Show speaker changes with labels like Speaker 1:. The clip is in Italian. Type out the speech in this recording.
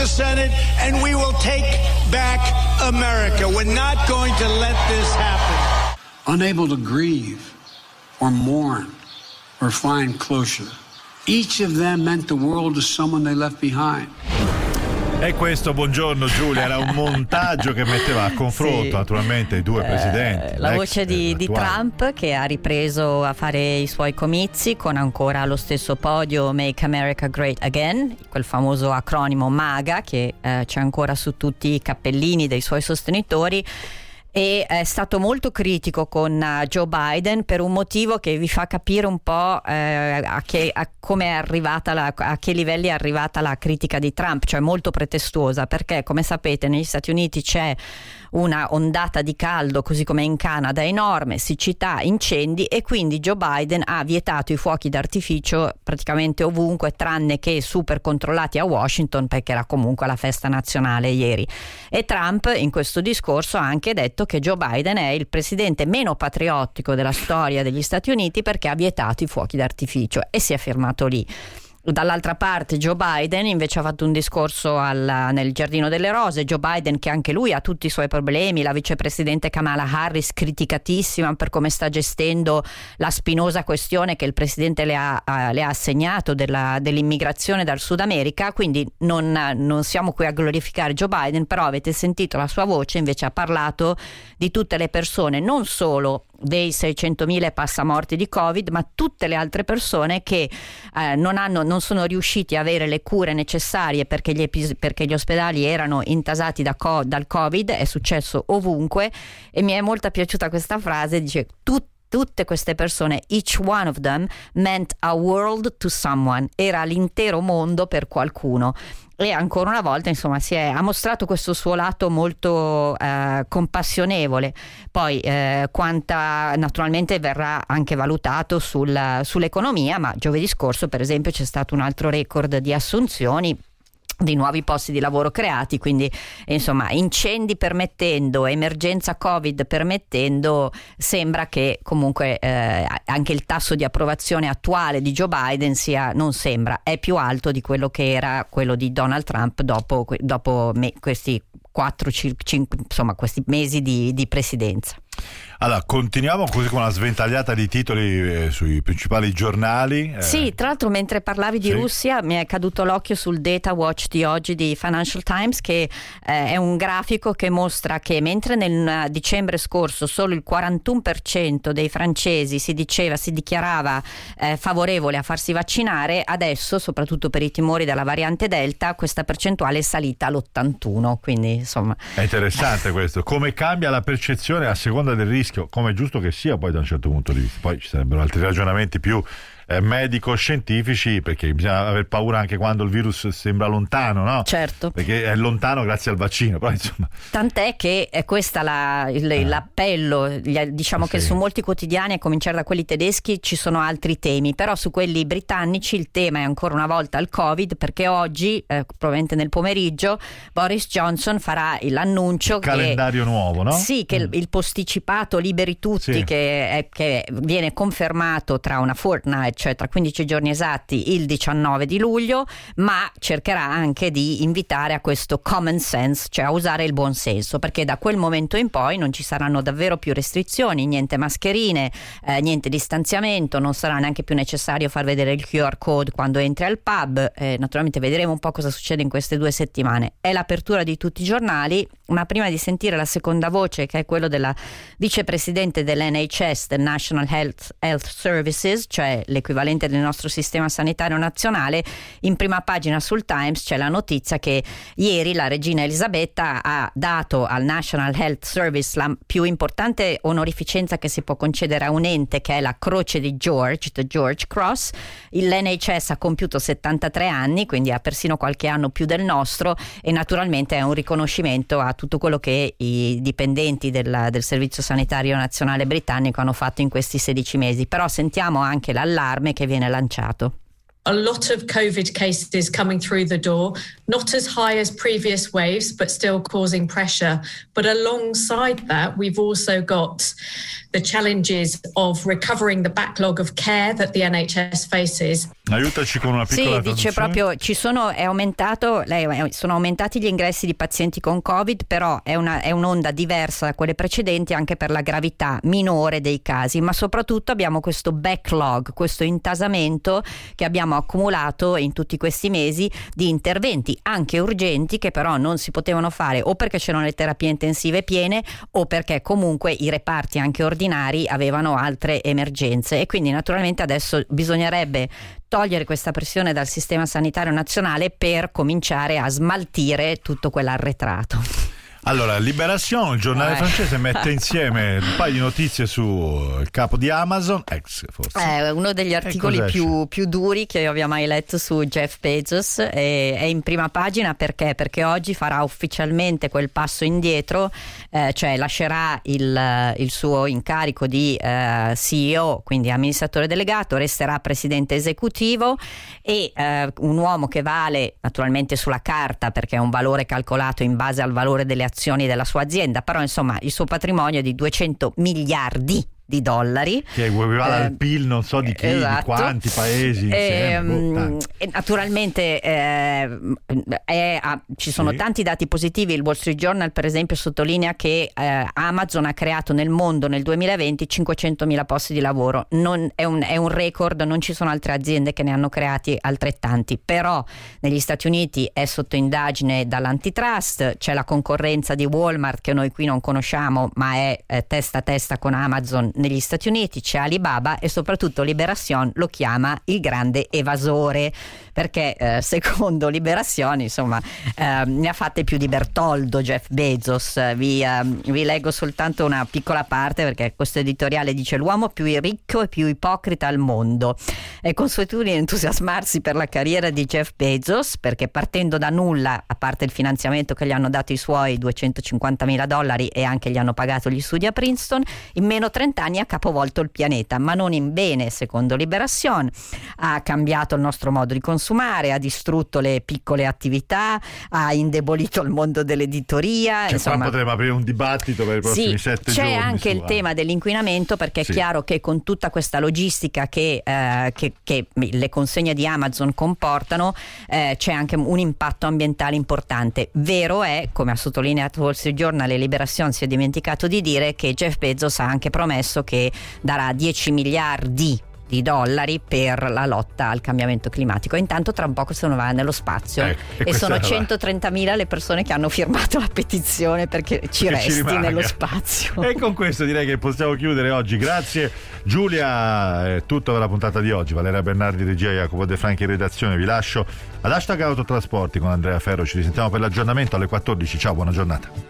Speaker 1: the Senate and we will take back America. We're not going to let this happen.
Speaker 2: Unable to grieve or mourn or find closure. Each of them meant the world to someone they left behind.
Speaker 3: E questo, buongiorno Giulia, era un montaggio che metteva a confronto sì. naturalmente i due presidenti.
Speaker 4: Eh, la voce di, di, Trump che ha ripreso a fare i suoi comizi con ancora allo stesso podio Make America Great Again, quel famoso acronimo MAGA che eh, c'è ancora su tutti i cappellini dei suoi sostenitori e è stato molto critico con uh, Joe Biden per un motivo che vi fa capire un po' eh, a, che, a la, a che livelli è arrivata la critica di Trump, cioè molto pretestuosa, perché come sapete negli Stati Uniti c'è una ondata di caldo, così come in Canada, enorme, siccità, incendi e quindi Joe Biden ha vietato i fuochi d'artificio praticamente ovunque, tranne che super controllati a Washington, perché era comunque la festa nazionale ieri. E Trump in questo discorso ha anche detto che Joe Biden è il presidente meno patriottico della storia degli Stati Uniti perché ha vietato i fuochi d'artificio e si è fermato lì. Dall'altra parte Joe Biden invece ha fatto un discorso alla, nel Giardino delle Rose, Joe Biden che anche lui ha tutti i suoi problemi, la vicepresidente Kamala Harris criticatissima per come sta gestendo la spinosa questione che il presidente le ha, le ha assegnato della, dell'immigrazione dal Sud America, quindi non, non siamo qui a glorificare Joe Biden, però avete sentito la sua voce, invece ha parlato di tutte le persone, non solo dei 600.000 passamorti di Covid, ma tutte le altre persone che eh, non, hanno, non, sono riusciti a avere le cure necessarie perché gli, epis- perché gli ospedali erano intasati da co- dal Covid, è successo ovunque e mi è molto piaciuta questa frase, dice tutti tutte queste persone, each one of them meant a world to someone, era l'intero mondo per qualcuno e ancora una volta insomma è, ha mostrato questo suo lato molto eh, compassionevole. Poi eh, quanta naturalmente verrà anche valutato sul, sull'economia ma giovedì scorso per esempio c'è stato un altro record di assunzioni di nuovi posti di lavoro creati, quindi insomma incendi permettendo, emergenza Covid permettendo, sembra che comunque eh, anche il tasso di approvazione attuale di Joe Biden sia, non sembra, è più alto di quello che era quello di Donald Trump dopo, dopo me, questi 4, 5, insomma questi mesi di, di presidenza.
Speaker 3: Allora, continuiamo così con una sventagliata di titoli eh, sui principali giornali.
Speaker 4: Eh. Sì, tra l'altro mentre parlavi di sì. Russia mi è caduto l'occhio sul Data Watch di oggi di Financial Times che eh, è un grafico che mostra che mentre nel dicembre scorso solo il 41% dei francesi si diceva, si dichiarava eh, favorevole a farsi vaccinare, adesso, soprattutto per i timori della variante Delta, questa percentuale è salita all'81. Quindi, insomma...
Speaker 3: È interessante questo. Come cambia la percezione a seconda del rischio come è giusto che sia poi da un certo punto di vista. Poi ci sarebbero altri ragionamenti più eh, medico-scientifici, perché bisogna aver paura anche quando il virus sembra lontano, no?
Speaker 4: Certo.
Speaker 3: Perché è lontano grazie al vaccino. Però, insomma...
Speaker 4: Tant'è che è questo eh. l'appello, diciamo sì. che su molti quotidiani, a cominciare da quelli tedeschi, ci sono altri temi, però su quelli britannici il tema è ancora una volta il Covid, perché oggi, eh, probabilmente nel pomeriggio, Boris Johnson farà l'annuncio il
Speaker 3: che... calendario nuovo, no?
Speaker 4: Sì, che mm. il, il, posticipato Liberi Tutti, sì. che, è, che viene confermato tra una fortnight cioè tra 15 giorni esatti il 19 di luglio, ma cercherà anche di invitare a questo common sense, cioè a usare il buon senso, perché da quel momento in poi non ci saranno davvero più restrizioni, niente mascherine, eh, niente distanziamento, non sarà neanche più necessario far vedere il QR code quando entri al pub, eh, naturalmente vedremo un po' cosa succede in queste due settimane. È l'apertura di tutti i giornali, ma prima di sentire la seconda voce, che è quello della vicepresidente dell'NHS, del National Health, Health Services, cioè l'equivalente equivalente del nostro sistema sanitario nazionale, in prima pagina sul Times c'è la notizia che ieri la regina Elisabetta ha dato al National Health Service la più importante onorificenza che si può concedere a un ente che è la Croce di George, the George Cross. L'NHS ha compiuto 73 anni, quindi ha persino qualche anno più del nostro e naturalmente è un riconoscimento a tutto quello che i dipendenti del, del Servizio Sanitario Nazionale britannico hanno fatto in questi 16 mesi. Però sentiamo anche l'allarme allarme che viene lanciato.
Speaker 5: a lot of COVID cases coming through the door, not as high as previous waves, but still causing pressure. But alongside that, we've also got the challenges of recovering the backlog of care that the NHS faces.
Speaker 3: Aiutaci con una piccola
Speaker 4: Sì, dice proprio ci sono, è aumentato, sono aumentati gli ingressi di pazienti con Covid, però è, una, è un'onda diversa da quelle precedenti anche per la gravità minore dei casi, ma soprattutto abbiamo questo backlog, questo intasamento che abbiamo accumulato in tutti questi mesi di interventi anche urgenti che però non si potevano fare o perché c'erano le terapie intensive piene o perché comunque i reparti anche ordinari avevano altre emergenze. E quindi naturalmente adesso bisognerebbe togliere questa pressione dal sistema sanitario nazionale per cominciare a smaltire tutto quell'arretrato.
Speaker 3: Allora, Libération, il giornale eh. francese, mette insieme un paio di notizie sul capo di Amazon, ex forse.
Speaker 4: È eh, uno degli articoli più, più, duri che io abbia mai letto su Jeff Bezos. E, è in prima pagina perché? Perché oggi farà ufficialmente quel passo indietro, eh, cioè lascerà il, il, suo incarico di eh, CEO, quindi amministratore delegato, resterà presidente esecutivo e eh, un uomo che vale naturalmente sulla carta perché è un valore calcolato in base al valore delle azioni della sua azienda, però insomma il suo patrimonio è di 200 miliardi di dollari.
Speaker 3: Che equivale eh, al PIL non so di chi, esatto. di quanti paesi.
Speaker 4: E, boh, e naturalmente eh, è, ha, ci sono sì. tanti dati positivi. Il Wall Street Journal per esempio sottolinea che eh, Amazon ha creato nel mondo nel 2020 500 mila posti di lavoro. Non, è, un, è, un, record, non ci sono altre aziende che ne hanno creati altrettanti. Però negli Stati Uniti è sotto indagine dall'antitrust, c'è la concorrenza di Walmart che noi qui non conosciamo ma è eh, testa a testa con Amazon negli Stati Uniti c'è Alibaba e soprattutto Liberation lo chiama il grande evasore perché eh, secondo Liberation insomma eh, ne ha fatte più di Bertoldo Jeff Bezos. Vi, eh, vi, leggo soltanto una piccola parte perché questo editoriale dice l'uomo più ricco e più ipocrita al mondo è consuetudine entusiasmarsi per la carriera di Jeff Bezos perché partendo da nulla a parte il finanziamento che gli hanno dato i suoi 250 mila dollari e anche gli hanno pagato gli studi a Princeton in meno 30 anni ha capovolto il pianeta ma non in bene secondo Liberation ha cambiato il nostro modo di consumare ha distrutto le piccole attività, ha indebolito il mondo dell'editoria.
Speaker 3: Cioè, insomma, potremmo aprire un dibattito per i prossimi
Speaker 4: sì,
Speaker 3: sette
Speaker 4: c'è
Speaker 3: giorni.
Speaker 4: C'è anche il tema dell'inquinamento perché sì. è chiaro che con tutta questa logistica che, eh, che, che le consegne di Amazon comportano eh, c'è anche un impatto ambientale importante. Vero è, come ha sottolineato Wall Street Journal e Liberation si è dimenticato di dire che Jeff Bezos ha anche promesso che darà 10 miliardi di dollari per la lotta al cambiamento climatico. Intanto tra un poco se ne va nello spazio eh, e, sono 130.000 le persone che hanno firmato la petizione perché ci perché resti ci nello spazio.
Speaker 3: E con questo direi che possiamo chiudere oggi. Grazie Giulia, è tutto per la puntata di oggi. Valeria Bernardi, regia Jacopo De Franchi in redazione. Vi lascio ad hashtag autotrasporti con Andrea Ferro. Ci risentiamo per l'aggiornamento alle 14. Ciao, buona giornata.